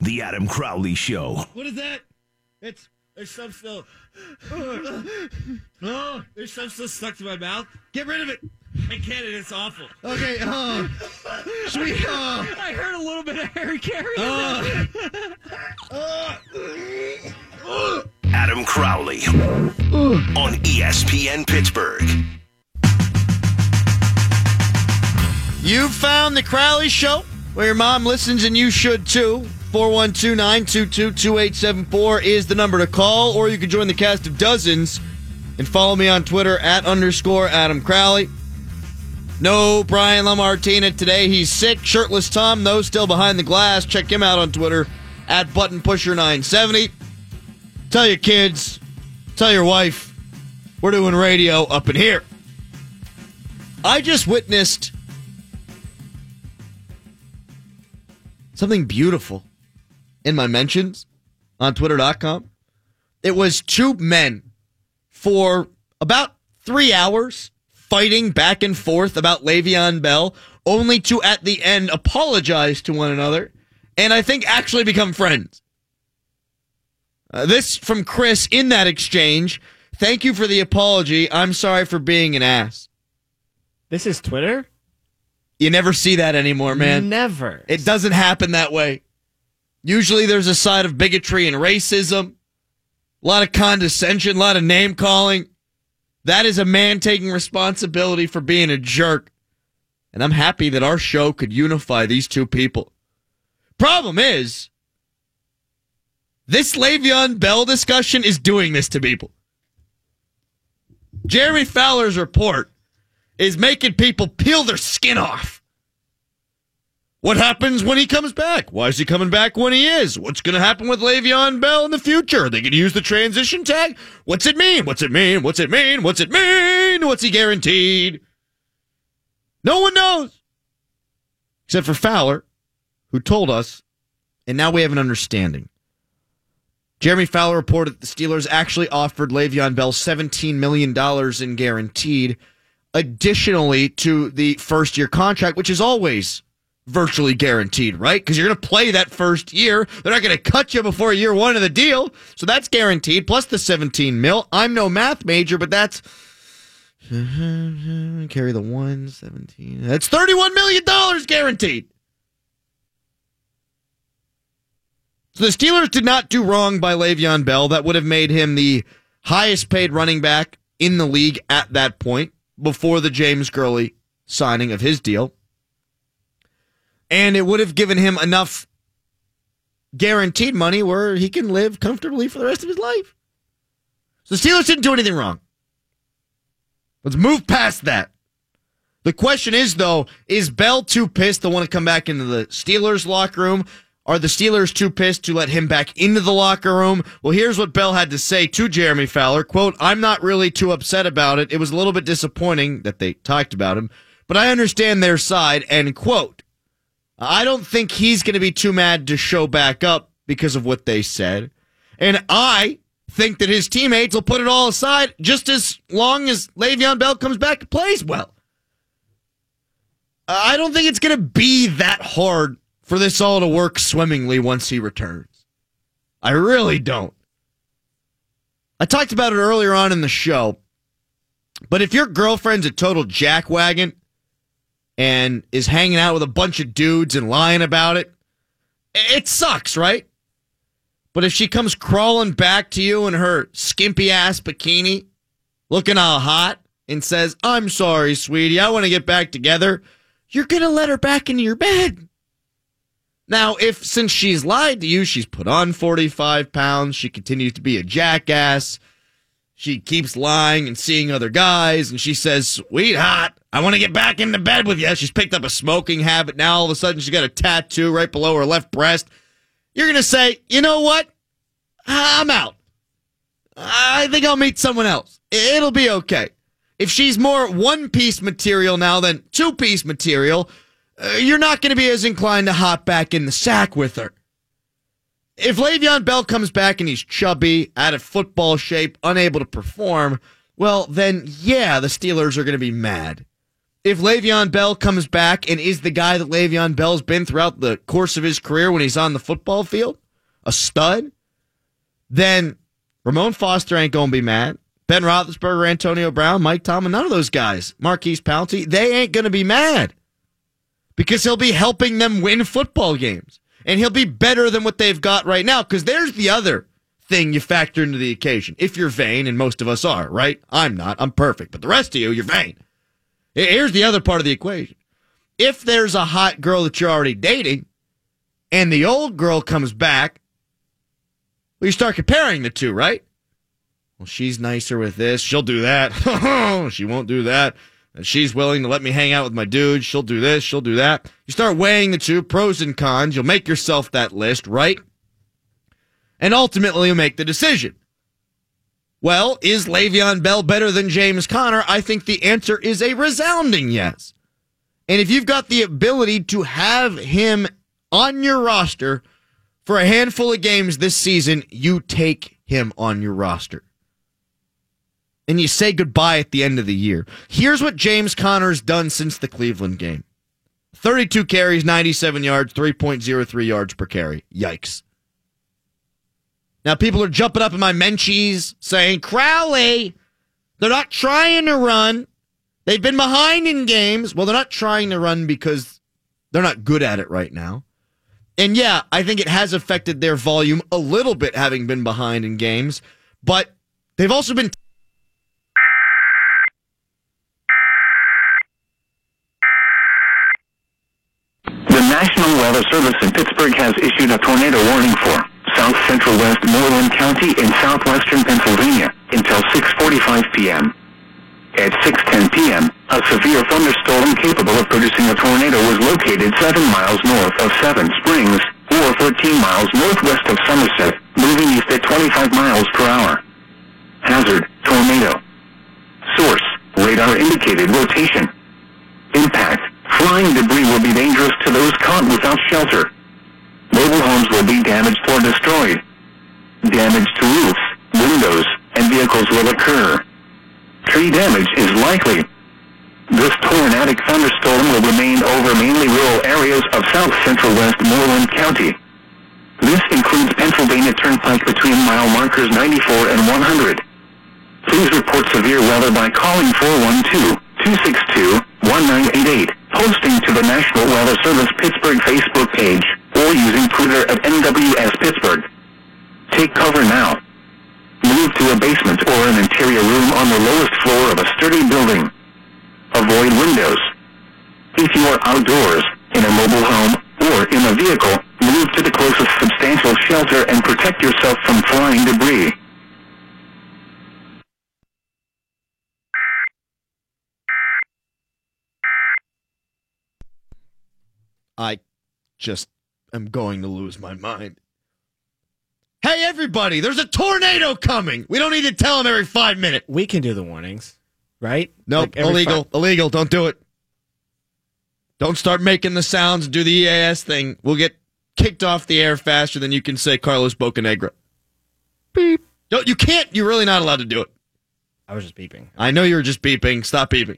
The Adam Crowley Show. What is that? It's there's some still. Oh, there's some still stuck to my mouth. Get rid of it. I can't. and It's awful. Okay, oh. Should we, uh, I heard a little bit of Harry Caray. Uh, Adam Crowley uh. on E ESPN Pittsburgh. You found the Crowley Show, where your mom listens and you should too. 412 922 2874 is the number to call, or you can join the cast of dozens and follow me on Twitter at underscore Adam Crowley. No Brian Lamartina today. He's sick. Shirtless Tom, though, still behind the glass. Check him out on Twitter at Button Pusher 970 Tell your kids, tell your wife, we're doing radio up in here. I just witnessed something beautiful in my mentions on twitter.com. It was two men for about three hours fighting back and forth about Le'Veon Bell, only to at the end apologize to one another and I think actually become friends. Uh, this from Chris in that exchange. Thank you for the apology. I'm sorry for being an ass. This is Twitter? You never see that anymore, man. Never. It doesn't happen that way. Usually there's a side of bigotry and racism, a lot of condescension, a lot of name calling. That is a man taking responsibility for being a jerk. And I'm happy that our show could unify these two people. Problem is, this Le'Veon Bell discussion is doing this to people. Jeremy Fowler's report is making people peel their skin off. What happens when he comes back? Why is he coming back when he is? What's going to happen with Le'Veon Bell in the future? Are they going to use the transition tag? What's it mean? What's it mean? What's it mean? What's it mean? What's he guaranteed? No one knows. Except for Fowler, who told us, and now we have an understanding. Jeremy Fowler reported that the Steelers actually offered Le'Veon Bell $17 million in guaranteed, additionally to the first year contract, which is always virtually guaranteed, right? Because you're going to play that first year. They're not going to cut you before year one of the deal. So that's guaranteed, plus the 17 mil. I'm no math major, but that's. Carry the one, 17. That's $31 million guaranteed. So the Steelers did not do wrong by Le'Veon Bell. That would have made him the highest paid running back in the league at that point before the James Gurley signing of his deal. And it would have given him enough guaranteed money where he can live comfortably for the rest of his life. So the Steelers didn't do anything wrong. Let's move past that. The question is, though, is Bell too pissed to want to come back into the Steelers locker room? Are the Steelers too pissed to let him back into the locker room? Well, here's what Bell had to say to Jeremy Fowler. Quote, I'm not really too upset about it. It was a little bit disappointing that they talked about him, but I understand their side. end quote, I don't think he's going to be too mad to show back up because of what they said. And I think that his teammates will put it all aside just as long as Le'Veon Bell comes back and plays well. I don't think it's going to be that hard for this all to work swimmingly once he returns. I really don't. I talked about it earlier on in the show, but if your girlfriend's a total jackwagon and is hanging out with a bunch of dudes and lying about it, it sucks, right? But if she comes crawling back to you in her skimpy ass bikini, looking all hot, and says, I'm sorry, sweetie, I want to get back together, you're going to let her back into your bed. Now, if since she's lied to you, she's put on 45 pounds, she continues to be a jackass, she keeps lying and seeing other guys, and she says, Sweetheart, I want to get back into bed with you. She's picked up a smoking habit. Now all of a sudden she's got a tattoo right below her left breast. You're going to say, you know what? I'm out. I think I'll meet someone else. It'll be okay. If she's more one piece material now than two piece material, uh, you're not going to be as inclined to hop back in the sack with her. If Le'Veon Bell comes back and he's chubby, out of football shape, unable to perform, well, then yeah, the Steelers are going to be mad. if Le'Veon Bell comes back and is the guy that Le'Veon Bell's been throughout the course of his career when he's on the football field, a stud, then Ramon Foster ain't going to be mad. Ben Roethlisberger, Antonio Brown, Mike Tomlin, none of those guys, Maurkice Pouncey, they ain't going to be mad because he'll be helping them win football games. And he'll be better than what they've got right now because there's the other thing you factor into the occasion. If you're vain, and most of us are, right? I'm not. I'm perfect. But the rest of you, you're vain. Here's the other part of the equation. If there's a hot girl that you're already dating and the old girl comes back, well, you start comparing the two, right? Well, she's nicer with this. She'll do that. she won't do that. She's willing to let me hang out with my dude. She'll do this. She'll do that. You start weighing the two pros and cons. You'll make yourself that list, right? And ultimately, you'll make the decision. Well, is Le'Veon Bell better than James Conner? I think the answer is a resounding yes. And if you've got the ability to have him on your roster for a handful of games this season, you take him on your roster. And you say goodbye at the end of the year. Here's what James Conner's done since the Cleveland game 32 carries, 97 yards, 3.03 yards per carry. Yikes. Now people are jumping up in my menchies saying, Crowley, they're not trying to run. They've been behind in games. Well, they're not trying to run because they're not good at it right now. And yeah, I think it has affected their volume a little bit having been behind in games, but they've also been The National Weather Service in Pittsburgh has issued a tornado warning for south central Westmoreland County in southwestern Pennsylvania until 6:45 p.m. At 6:10 p.m., a severe thunderstorm capable of producing a tornado was located 7 miles north of Seven Springs, or 13 miles northwest of Somerset, moving east at 25 miles per hour. Hazard: tornado. Source: radar indicated rotation. Impact: flying debris will be dangerous to those caught without shelter. Mobile homes will be damaged or destroyed. Damage to roofs, windows, and vehicles will occur. Tree damage is likely. This tornadic thunderstorm will remain over mainly rural areas of south central Westmoreland County. This includes Pennsylvania Turnpike between mile markers 94 and 100. Please report severe weather by calling 412-262-1988, posting to the National Weather Service Pittsburgh Facebook page, or using Twitter at NWS Pittsburgh. Take cover now. Move to a basement or an interior room on the lowest floor of a sturdy building. Avoid windows. If you are outdoors, in a mobile home, or in a vehicle, move to the closest substantial shelter and protect yourself from flying debris. I just am going to lose my mind. Hey, everybody, there's a tornado coming. We don't need to tell them every five minutes. We can do the warnings, right? Nope, Like illegal, fi- illegal. Don't do it. Don't start making the sounds and do the EAS thing. We'll get kicked off the air faster than you can say Carlos Bocanegra. Beep. No, you can't. You're really not allowed to do it. I was just beeping. I know you were just beeping. Stop beeping.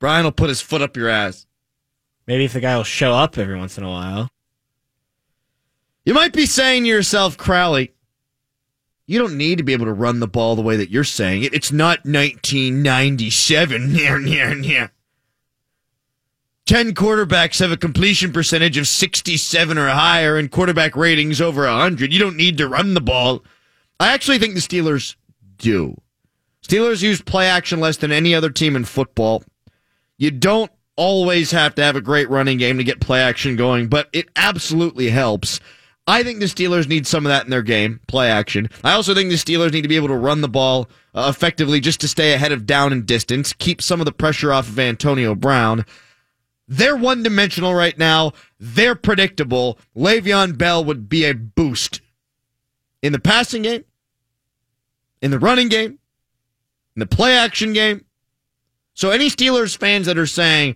Brian will put his foot up your ass. Maybe if the guy will show up every once in a while. You might be saying to yourself, Crowley, you don't need to be able to run the ball the way that you're saying it. It's not 1997. Yeah, yeah, yeah. 10 quarterbacks have a completion percentage of 67 or higher and quarterback ratings over 100. You don't need to run the ball. I actually think the Steelers do. Steelers use play action less than any other team in football. You don't always have to have a great running game to get play action going, but it absolutely helps. I think the Steelers need some of that in their game, play action. I also think the Steelers need to be able to run the ball uh, effectively just to stay ahead of down and distance, keep some of the pressure off of Antonio Brown. They're one dimensional right now. They're predictable. Le'Veon Bell would be a boost in the passing game, in the running game, in the play action game. So any Steelers fans that are saying,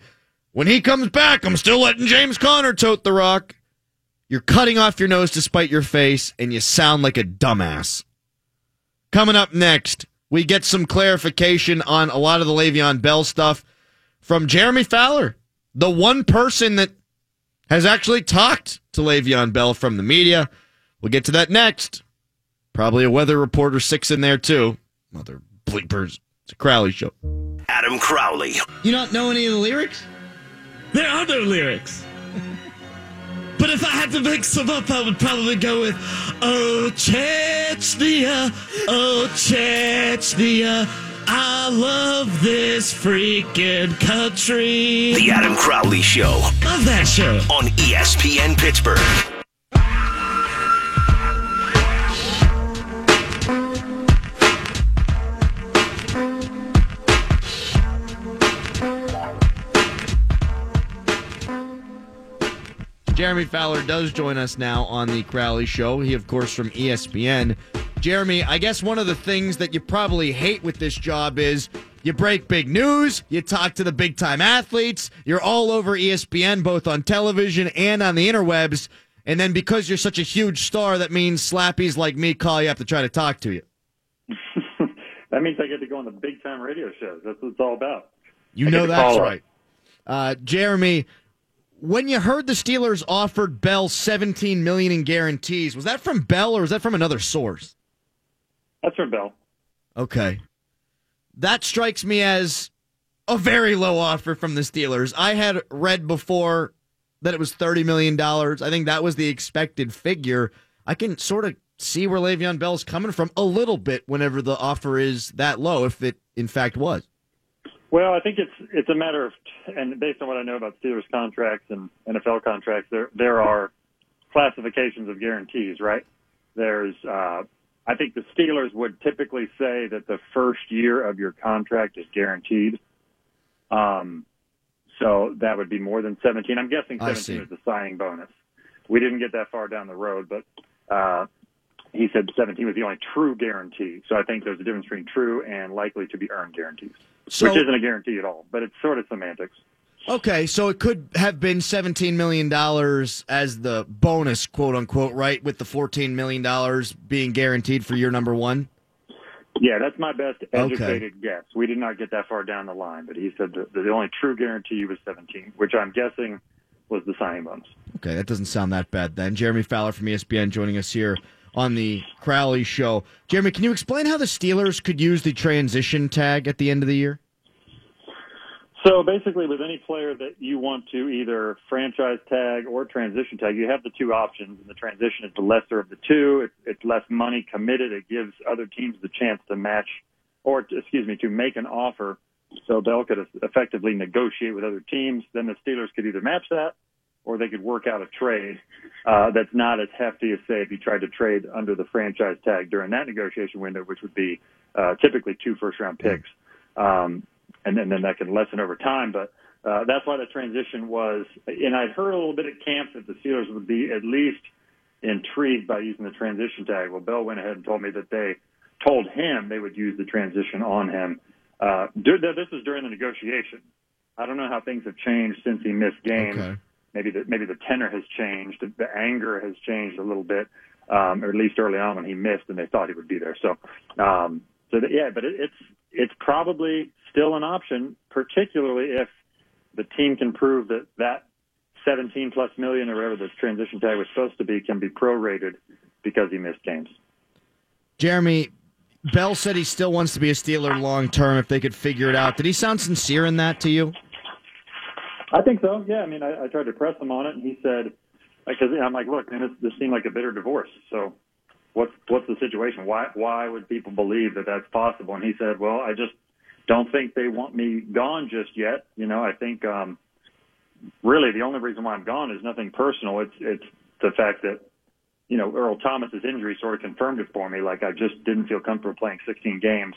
when he comes back, I'm still letting James Conner tote the rock, you're cutting off your nose to spite your face, and you sound like a dumbass. Coming up next, we get some clarification on a lot of the Le'Veon Bell stuff. from Jeremy Fowler, the one person that has actually talked to Le'Veon Bell from the media. We'll get to that next. Probably a weather reporter six in there too. Mother bleepers. It's a Crowley show. Adam Crowley. You not know any of the lyrics? There are no lyrics. but if I had to mix them up, I would probably go with Oh Chechnya, Oh Chechnya. I love this freaking country. The Adam Crowley Show Love that show. on ESPN Pittsburgh. Jeremy Fowler does join us now on the Crowley Show. He, of course, from ESPN. Jeremy, I guess one of the things that you probably hate with this job is you break big news, you talk to the big time athletes, you're all over ESPN, both on television and on the interwebs. And then because you're such a huge star, that means slappies like me call you up to try to talk to you. That means I get to go on the big time radio shows. That's what it's all about. You I know that's right. Uh, Jeremy, when you heard the Steelers offered Bell 17 million in guarantees, was that from Bell or was that from another source? That's from Bell. Okay. That strikes me as a very low offer from the Steelers. I had read before that it was $30 million. I think that was the expected figure. I can sort of see where Le'Veon Bell's coming from a little bit whenever the offer is that low, if it in fact was. Well, I think it's it's a matter of, and based on what I know about Steelers contracts and NFL contracts, there there are classifications of guarantees, right? There's, uh, I think the Steelers would typically say that the first year of your contract is guaranteed. Um, so that would be more than 17. I'm guessing 17 see. is the signing bonus. We didn't get that far down the road, but uh, he said 17 was the only true guarantee. So I think there's a difference between true and likely to be earned guarantees, So- which isn't a guarantee at all, but it's sort of semantics. Okay, so it could have been $17 million as the bonus, quote unquote, right? With the $14 million being guaranteed for year number one? Yeah, that's my best educated guess. We did not get that far down the line, but he said that the only true guarantee was 17, which I'm guessing was the signing bonus. Okay, that doesn't sound that bad then. Jeremy Fowler from ESPN joining us here on the Crowley Show. Jeremy, can you explain how the Steelers could use the transition tag at the end of the year? So basically, with any player that you want to either franchise tag or transition tag, you have the two options, and the transition is the lesser of the two. It's, it's less money committed. It gives other teams the chance to match, or excuse me, to make an offer. So Bell could effectively negotiate with other teams. Then the Steelers could either match that, or they could work out a trade uh, that's not as hefty as say if you tried to trade under the franchise tag during that negotiation window, which would be uh, typically two first round picks. Um, and then, then that can lessen over time. But uh, that's why the transition was. And I'd heard a little bit at camp that the Steelers would be at least intrigued by using the transition tag. Well, Bell went ahead and told me that they told him they would use the transition on him. Uh, this was during the negotiation. I don't know how things have changed since he missed games. Okay. Maybe the maybe the tenor has changed. The, the anger has changed a little bit, um, or at least early on when he missed and they thought he would be there. So, um, so that, yeah, but it, it's it's probably still an option, particularly if the team can prove that that 17 plus million or whatever this transition tag was supposed to be can be prorated because he missed games. Jeremy, Bell said he still wants to be a Steeler long term if they could figure it out. Did he sound sincere in that to you? I think so. Yeah, I mean, I, I tried to press him on it, and he said, because I'm like, look, man, this, this seemed like a bitter divorce. So, what's what's the situation? Why why would people believe that that's possible? And he said, well, I just don't think they want me gone just yet. You know, I think um, really the only reason why I'm gone is nothing personal. It's it's the fact that you know Earl Thomas's injury sort of confirmed it for me. Like I just didn't feel comfortable playing 16 games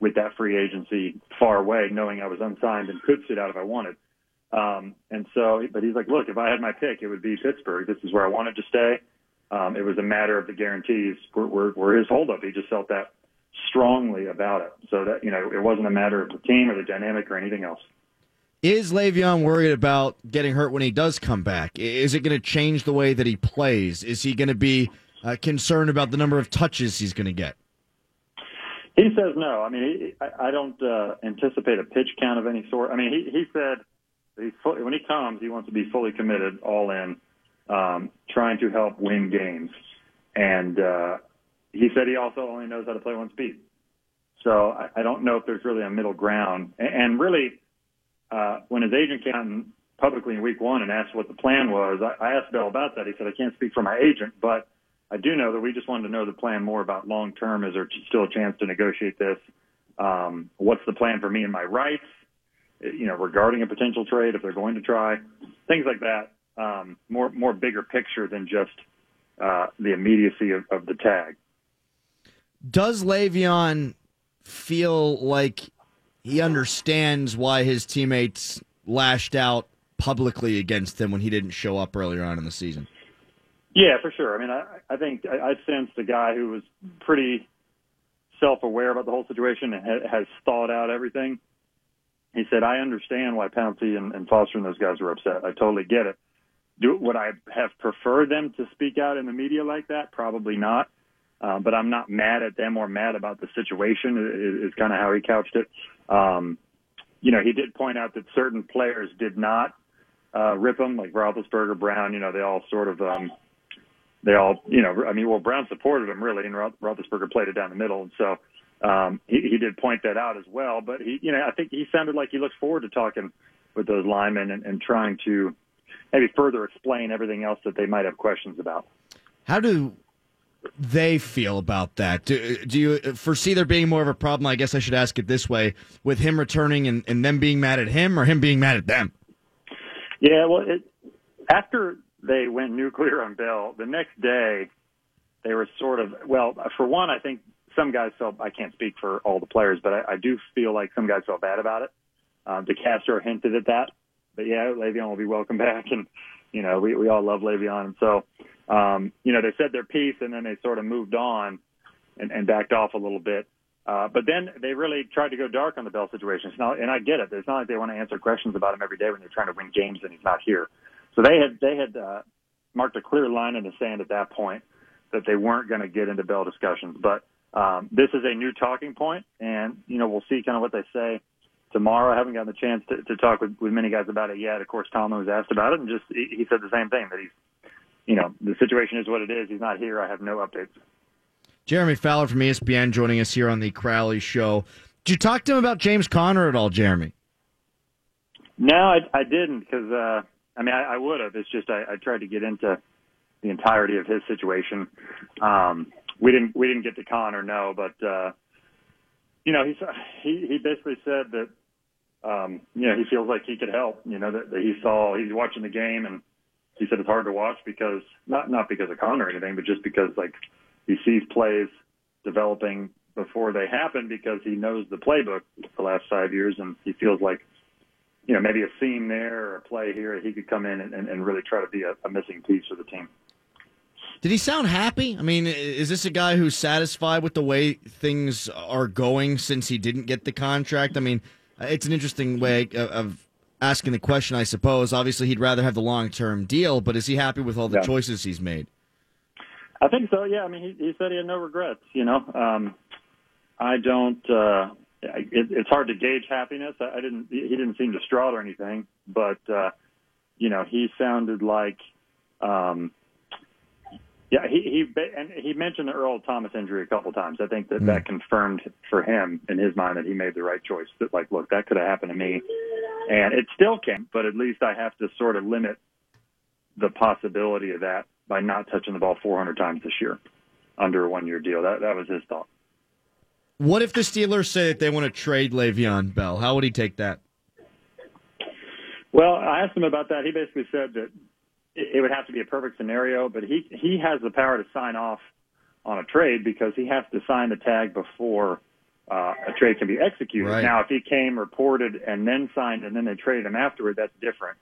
with that free agency far away, knowing I was unsigned and could sit out if I wanted. Um, and so, but he's like, look, if I had my pick, it would be Pittsburgh. This is where I wanted to stay. Um, it was a matter of the guarantees were, were, were his holdup. He just felt that strongly about it. So that, you know, it wasn't a matter of the team or the dynamic or anything else. Is Le'Veon worried about getting hurt when he does come back? Is it going to change the way that he plays? Is he going to be uh, concerned about the number of touches he's going to get? He says no. I mean, he, I, I don't uh, anticipate a pitch count of any sort. I mean, he, he said that he's fully, when he comes, he wants to be fully committed, all in, um, trying to help win games. And uh, he said he also only knows how to play one speed. So I, I don't know if there's really a middle ground. And, and really, uh, when his agent came out and publicly in week one and asked what the plan was, I, I asked Bell about that. He said, I can't speak for my agent, but I do know that we just wanted to know the plan more about long term. Is there still a chance to negotiate this? Um, what's the plan for me and my rights? You know, regarding a potential trade if they're going to try, things like that. Um, more more bigger picture than just uh, the immediacy of, of the tag. Does Le'Veon feel like he understands why his teammates lashed out publicly against him when he didn't show up earlier on in the season? Yeah, for sure. I mean, I, I think I, I sensed a guy who was pretty self-aware about the whole situation and ha- has thought out everything. He said, "I understand why Pouncey and, and Foster and those guys were upset. I totally get it. Do would I have preferred them to speak out in the media like that? Probably not. Uh, but I'm not mad at them or mad about the situation. Is, is kind of how he couched it. Um, you know, he did point out that certain players did not uh, rip him, like Roethlisberger, Brown. You know, they all sort of." Um, they all, you know, I mean, well, Brown supported him really, and Roethlisberger played it down the middle, and so um, he, he did point that out as well. But he, you know, I think he sounded like he looks forward to talking with those linemen and, and trying to maybe further explain everything else that they might have questions about. How do they feel about that? Do, do you foresee there being more of a problem? I guess I should ask it this way: with him returning and, and them being mad at him, or him being mad at them? Yeah, well, it, after they went nuclear on Bell. The next day, they were sort of well. For one, I think some guys felt. I can't speak for all the players, but I, I do feel like some guys felt bad about it. Um, DeCastro hinted at that, but yeah, Le'Veon will be welcome back, and you know we we all love Le'Veon, and so um, you know they said their piece, and then they sort of moved on and, and backed off a little bit. Uh, but then they really tried to go dark on the Bell situation. Now, and I get it. It's not like they want to answer questions about him every day when they're trying to win games and he's not here. So they had they had uh, marked a clear line in the sand at that point that they weren't going to get into Bell discussions. But um, this is a new talking point, and you know we'll see kind of what they say tomorrow. I haven't gotten the chance to, to talk with, with many guys about it yet. Of course, Tomlin was asked about it, and just he, he said the same thing that he's, you know, the situation is what it is. He's not here. I have no updates. Jeremy Fowler from ESPN joining us here on the Crowley Show. Did you talk to him about James Conner at all, Jeremy? No, I, I didn't because uh, I mean, I, I would have. It's just I, I tried to get into the entirety of his situation. Um, we didn't we didn't get to Conner, no, but uh, you know, he's he he basically said that um, you know he feels like he could help. You know that, that he saw he's watching the game and he said it's hard to watch because not not because of Conner or anything, but just because like he sees plays developing before they happen because he knows the playbook the last five years and he feels like you know, maybe a seam there or a play here, he could come in and, and, and really try to be a, a missing piece for the team. Did he sound happy? I mean, is this a guy who's satisfied with the way things are going since he didn't get the contract? I mean, it's an interesting way of asking the question, I suppose. Obviously, he'd rather have the long term deal, but is he happy with all the yeah. choices he's made? I think so. Yeah. I mean, he, he said he had no regrets. You know, um, I don't. Uh, it, it's hard to gauge happiness. I, I didn't. He didn't seem distraught or anything, but uh, you know, he sounded like. Um, yeah, he he and he mentioned the Earl Thomas injury a couple times. I think that mm. that confirmed for him in his mind that he made the right choice. That like, look, that could have happened to me, and it still can, but at least I have to sort of limit the possibility of that by not touching the ball 400 times this year under a one year deal. That that was his thought. What if the Steelers say that they want to trade Le'Veon Bell? How would he take that? Well, I asked him about that. He basically said that it would have to be a perfect scenario, but he he has the power to sign off on a trade because he has to sign the tag before uh, a trade can be executed. Right. Now, if he came reported and then signed and then they traded him afterward, that's different.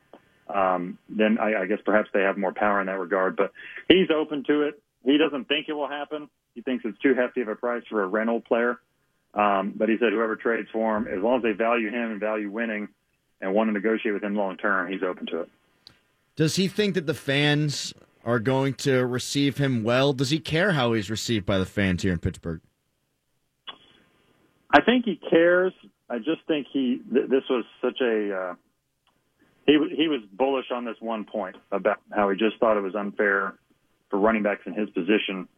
Um, then I, I guess perhaps they have more power in that regard. But he's open to it. He doesn't think it will happen. He thinks it's too hefty of a price for a rental player. Um, but he said whoever trades for him, as long as they value him and value winning and want to negotiate with him long term, he's open to it. Does he think that the fans are going to receive him well? Does he care how he's received by the fans here in Pittsburgh? I think he cares. I just think he th- this was such a uh, he he was bullish on this one point about how he just thought it was unfair for running backs in his position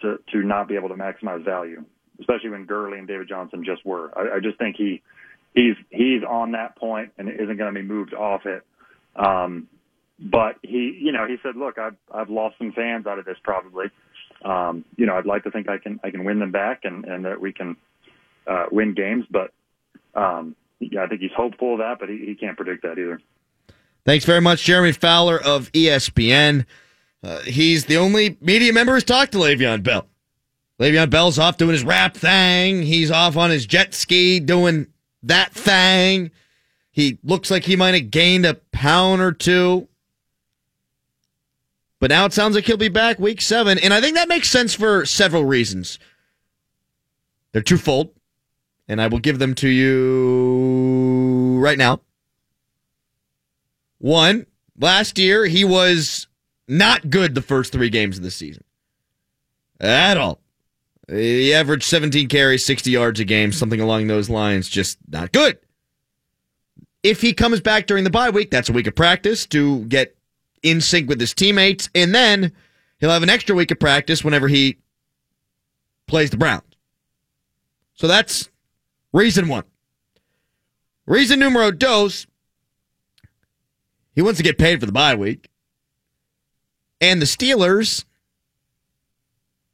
to to not be able to maximize value, especially when Gurley and David Johnson just were. I, I just think he he's he's on that point and isn't going to be moved off it. Um, but he, you know, he said, "Look, I've I've lost some fans out of this probably. Um, you know, I'd like to think I can I can win them back and and that we can uh, win games, but um, yeah, I think he's hopeful of that, but he, he can't predict that either." Thanks very much, Jeremy Fowler of ESPN. Uh, he's the only media member who's talked to Le'Veon Bell. Le'Veon Bell's off doing his rap thing. He's off on his jet ski doing that thing. He looks like he might have gained a pound or two. But now it sounds like he'll be back week seven. And I think that makes sense for several reasons. They're twofold, and I will give them to you right now. One, last year he was not good the first three games of the season. At all. He averaged 17 carries, 60 yards a game, something along those lines. Just not good. If he comes back during the bye week, that's a week of practice to get in sync with his teammates, and then he'll have an extra week of practice whenever he plays the Browns. So that's reason one. Reason numero dos, he wants to get paid for the bye week. And the Steelers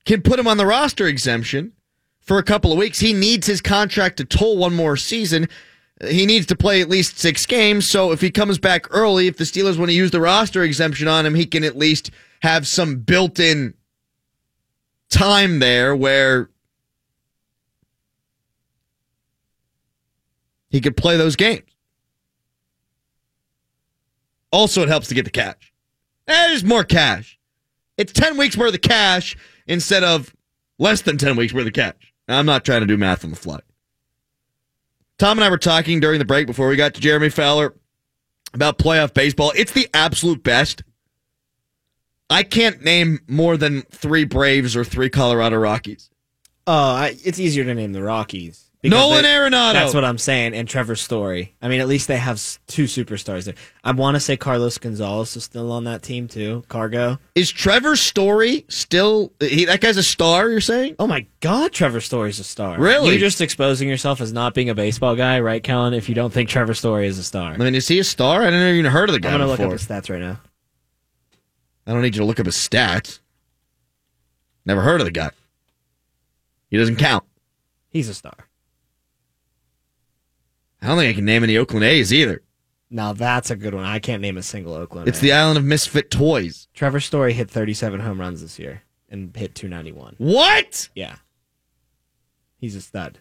can put him on the roster exemption for a couple of weeks. He needs his contract to toll one more season. He needs to play at least six games. So if he comes back early, if the Steelers want to use the roster exemption on him, he can at least have some built in time there where he could play those games. Also, it helps to get the cash. Eh, there's more cash. It's 10 weeks worth of cash instead of less than 10 weeks worth of cash. I'm not trying to do math on the fly. Tom and I were talking during the break before we got to Jeremy Fowler about playoff baseball. It's the absolute best. I can't name more than three Braves or three Colorado Rockies. Uh, I, it's easier to name the Rockies. Nolan they- Arenado. That's what I'm saying. And Trevor Story. I mean, at least they have two superstars there. I want to say Carlos Gonzalez is still on that team too. Cargo. Is Trevor Story still? He, that guy's a star. You're saying? Oh my God, Trevor Story's a star. Really? You're just exposing yourself as not being a baseball guy, right, Kellen? If you don't think Trevor Story is a star, I mean, is he a star? I didn't even heard of the guy I'm gonna look up his stats right now. I don't need you to look up his stats. Never heard of the guy. He doesn't count. He's a star. I don't think I can name any Oakland A's either. Now that's a good one. I can't name a single Oakland. It's A. the island of misfit toys. Trevor Story hit 37 home runs this year and hit 291. What? Yeah. He's a stud.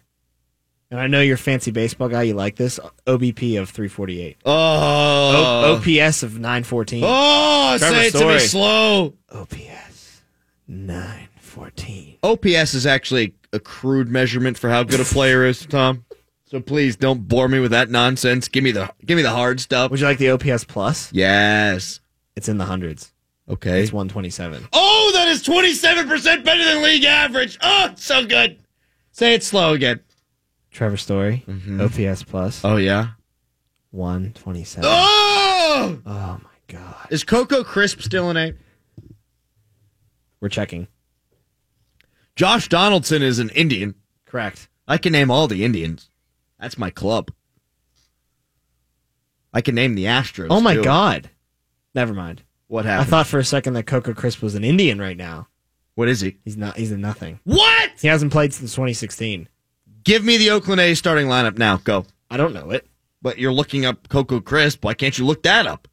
And I know you're a fancy baseball guy. You like this OBP of 348, Oh. o- OPS of 914, Oh, Trevor say it to me Story. slow. OPS 914. OPS is actually a crude measurement for how good a player is, Tom. So please don't bore me with that nonsense. Give me the give me the hard stuff. Would you like the OPS plus? Yes. It's in the hundreds. Okay. It's 127. Oh, that is 27% better than league average. Oh, so good. Say it slow again. Trevor Story, Mm-hmm. OPS plus Oh, yeah. 127. Oh! Oh my god. Is Coco Crisp still in A? We're checking. Josh Donaldson is an Indian. Correct. I can name all the Indians. That's my club. I can name the Astros. Oh my too. god. Never mind. What happened? I thought for a second that Coco Crisp was an Indian right now. what is he? He's not. He's a nothing. What? He hasn't played since 2016. Give me the Oakland A's starting lineup now. Go. I don't know it. But you're looking up Coco Crisp. Why can't you look that up?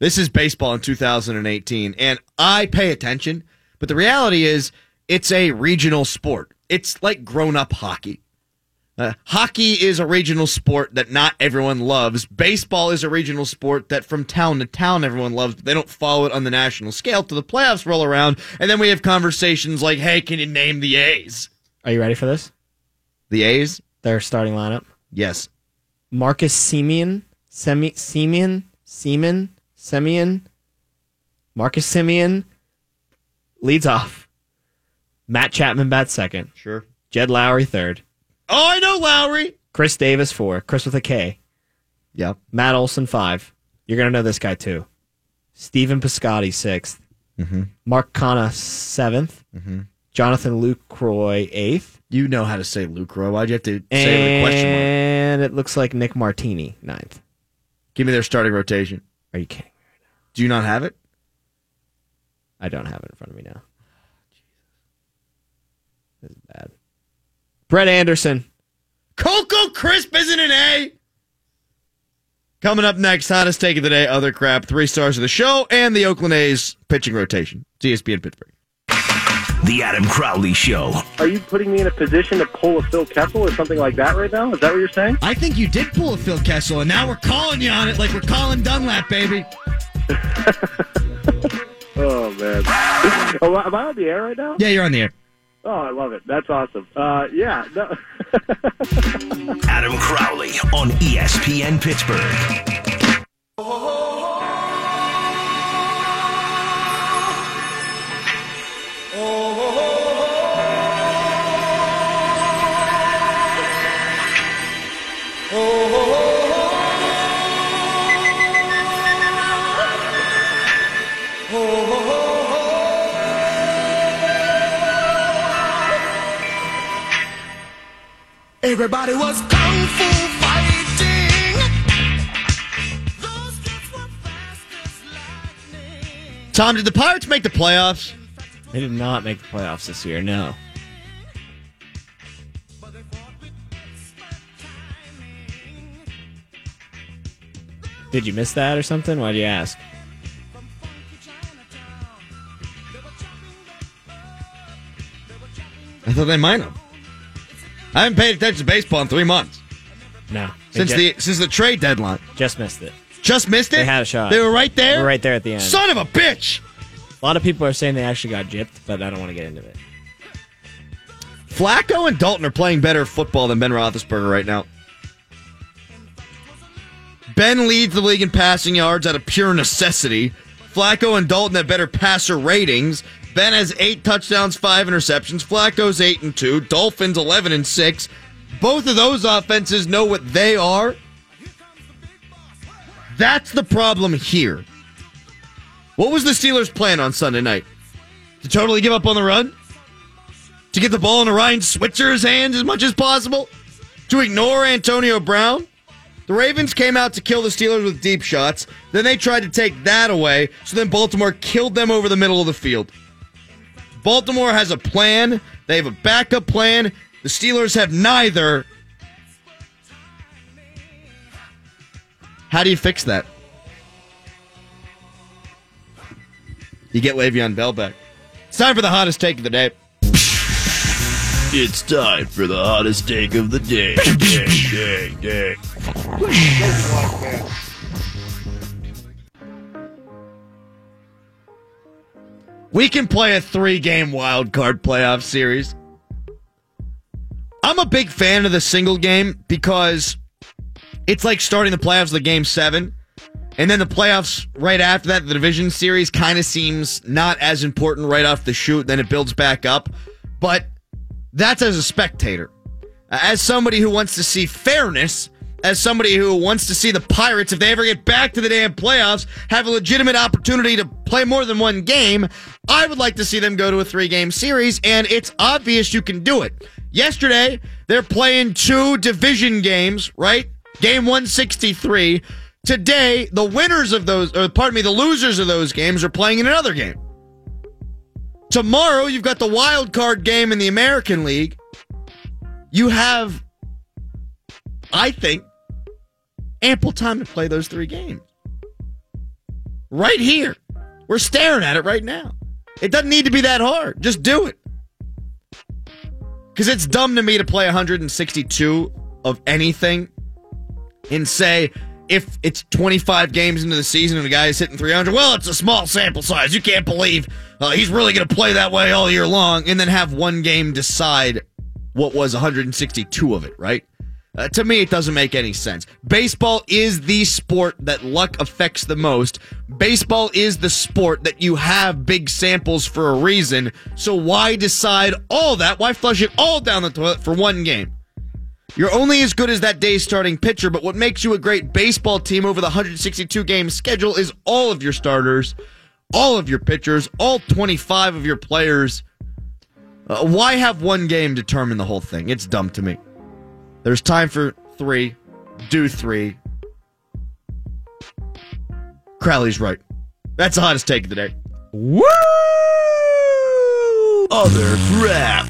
This is baseball in 2018, and I pay attention. But the reality is, it's a regional sport. It's like grown up hockey. Uh, hockey is a regional sport that not everyone loves. Baseball is a regional sport that from town to town everyone loves, but they don't follow it on the national scale till the playoffs roll around. And then we have conversations like, hey, can you name the A's? Are you ready for this? The A's? Their starting lineup: Yes. Marcus Simeon, Semi Simeon, Seaman, Simeon, Marcus Simeon leads off. Matt Chapman bats second. Sure. Jed Lowrie third. Oh, I know Lowrie. Khris Davis four. Chris with a K. Yep. Matt Olson five. You're gonna know this guy too. Stephen Piscotty 6th Mm-hmm. Mark Canha 7th Jonathan Lucroy eighth. You know how to say Lucroy. Why'd you have to say it with a question mark? And it looks like Nick Martini ninth. Give me their starting rotation. Are you kidding? Do you not have it? I don't have it in front of me now. This is bad. Brett Anderson. Coco Crisp isn't an A. Eh? Coming up next, hottest take of the day, other crap, three stars of the show, and the Oakland A's pitching rotation. TSP in Pittsburgh. The Adam Crowley Show. Are you putting me in a position to pull a Phil Kessel or something like that right now? Is that what you're saying? I think you did pull a Phil Kessel, and now we're calling you on it like we're calling Dunlap, baby. Oh man. oh, am I on the air right now? Yeah, you're on the air. Oh, I love it. That's awesome. Uh, yeah. No. Adam Crowley on ESPN Pittsburgh. Everybody was kung fu fighting. Those kids were fast as lightning. Tom, did the Pirates make the playoffs? They did not make the playoffs this year. No. But they fought with expert timing. Did you miss that or something? Why'd you ask? From funky Chinatown, they were chopping the earth. They were chopping I thought they might have. I haven't paid attention to baseball in three months No. Since ju- the since the trade deadline. just missed it. Just missed it. They had a shot. They were right there. They were right there at the end. Son of a bitch. A lot of people are saying they actually got gypped, but I don't want to get into it. Flacco and Dalton are playing better football than Ben Roethlisberger right now. Ben leads the league in passing yards out of pure necessity. Flacco and Dalton have better passer ratings. Ben has eight touchdowns, five interceptions. Flacco's eight and two. Dalton's eleven and six. Both of those offenses know what they are. That's the problem here. What was the Steelers' plan on Sunday night? To totally give up on the run? to get the ball into Ryan Switzer's hands as much as possible, to ignore Antonio Brown. The Ravens came out to kill the Steelers with deep shots. Then they tried to take that away, so then Baltimore killed them over the middle of the field. Baltimore has a plan, they have a backup plan. The Steelers have neither. How do you fix that? You get Le'Veon Bell back. It's time for the hottest take of the day. It's time for the hottest take of the day. day, day, day. We can play a three game wild card playoff series. I'm a big fan of the single game because it's like starting the playoffs with game seven. And then the playoffs right after that, the division series kind of seems not as important right off the shoot. Then it builds back up. But that's as a spectator. As somebody who wants to see fairness, as somebody who wants to see the Pirates, if they ever get back to the damn playoffs, have a legitimate opportunity to play more than one game, I would like to see them go to a three game series, and it's obvious you can do it. Yesterday, they're playing two division games, right? Game 163. Today, the winners of those, or pardon me, the losers of those games are playing in another game. Tomorrow, you've got the wild card game in the American League. You have, I think, ample time to play those three games. Right here. We're staring at it right now. It doesn't need to be that hard. Just do it. Because it's dumb to me to play 162 of anything and say, if it's 25 games into the season and the guy is hitting 300, well, it's a small sample size. You can't believe uh, he's really going to play that way all year long and then have one game decide what was 162 of it, right? Uh, to me, it doesn't make any sense. Baseball is the sport that luck affects the most. Baseball is the sport that you have big samples for a reason. So why decide all that? Why flush it all down the toilet for one game? You're only as good as that day's starting pitcher, but what makes you a great baseball team over the 162 game schedule is all of your starters, all of your pitchers, all 25 of your players. Uh, why have one game determine the whole thing? It's dumb to me. There's time for three. Do three. Crowley's right. That's the hottest take of the day. Woo! Other crap.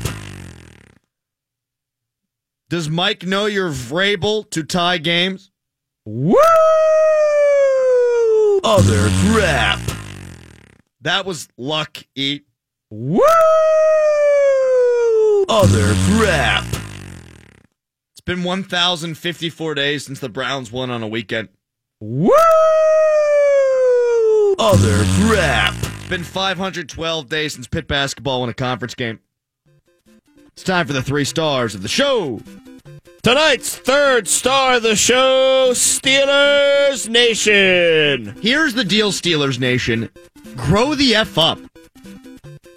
Does Mike know you're Vrabel to tie games? Woo! Other crap. That was luck, eat. Woo! Other crap. It's been 1,054 days since the Browns won on a weekend. Woo! Other crap. It's been 512 days since Pitt basketball won a conference game. It's time for the three stars of the show. Tonight's third star of the show, Steelers Nation. Here's the deal, Steelers Nation. Grow the F up.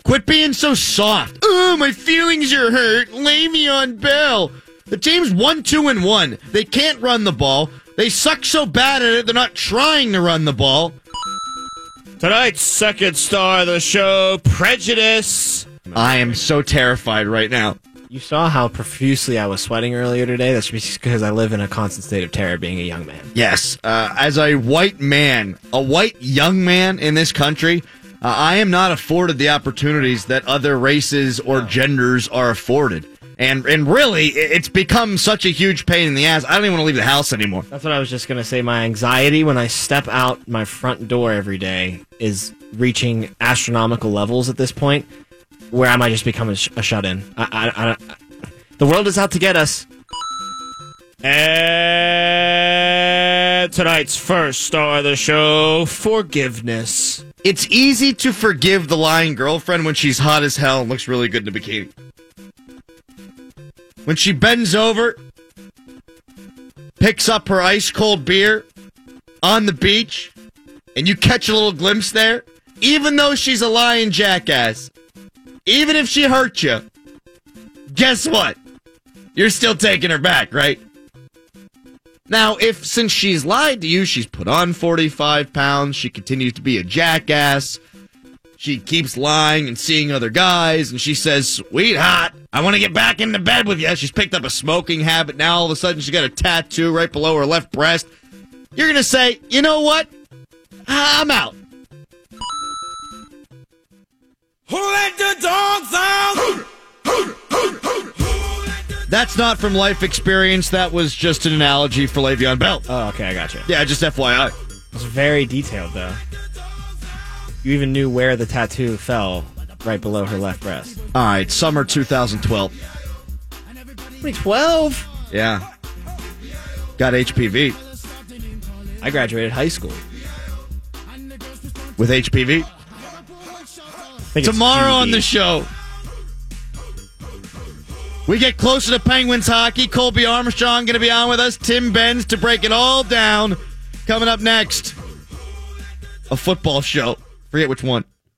Quit being so soft. Oh, my feelings are hurt. Le'Veon Bell. The team's one, two, and one. They can't run the ball. They suck so bad at it, they're not trying to run the ball. Tonight's second star of the show, Prejudice. I am so terrified right now. You saw how profusely I was sweating earlier today. That's because I live in a constant state of terror being a young man. Yes, uh, as a white man, a white young man in this country, uh, I am not afforded the opportunities that other races or genders are afforded. And and really, it's become such a huge pain in the ass. I don't even want to leave the house anymore. That's what I was just going to say. My anxiety when I step out my front door every day is reaching astronomical levels at this point where I might just become a, sh- a shut in. I, I, I, the world is out to get us. And tonight's first star of the show, forgiveness. It's easy to forgive the lying girlfriend when she's hot as hell and looks really good in a bikini. When she bends over, picks up her ice cold beer on the beach, and you catch a little glimpse there, even though she's a lying jackass, even if she hurt you, guess what? You're still taking her back, right? Now, if since she's lied to you, she's put on 45 pounds, she continues to be a jackass, she keeps lying and seeing other guys, and she says, Sweetheart, I want to get back into bed with you. She's picked up a smoking habit. Now all of a sudden she's got a tattoo right below her left breast. You're going to say, You know what? I'm out. Who let the dogs out? That's not from life experience. That was just an analogy for Le'Veon Bell. Oh, okay, I got you. Yeah, just FYI. It's very detailed, though. You even knew where the tattoo fell right below her left breast. All right, summer 2012. 2012? Yeah. Got HPV. I graduated high school. With HPV. Tomorrow on the show, we get closer to Penguins hockey. Colby Armstrong going to be on with us. Tim Benz to break it all down. Coming up next, a football show. Forget which one.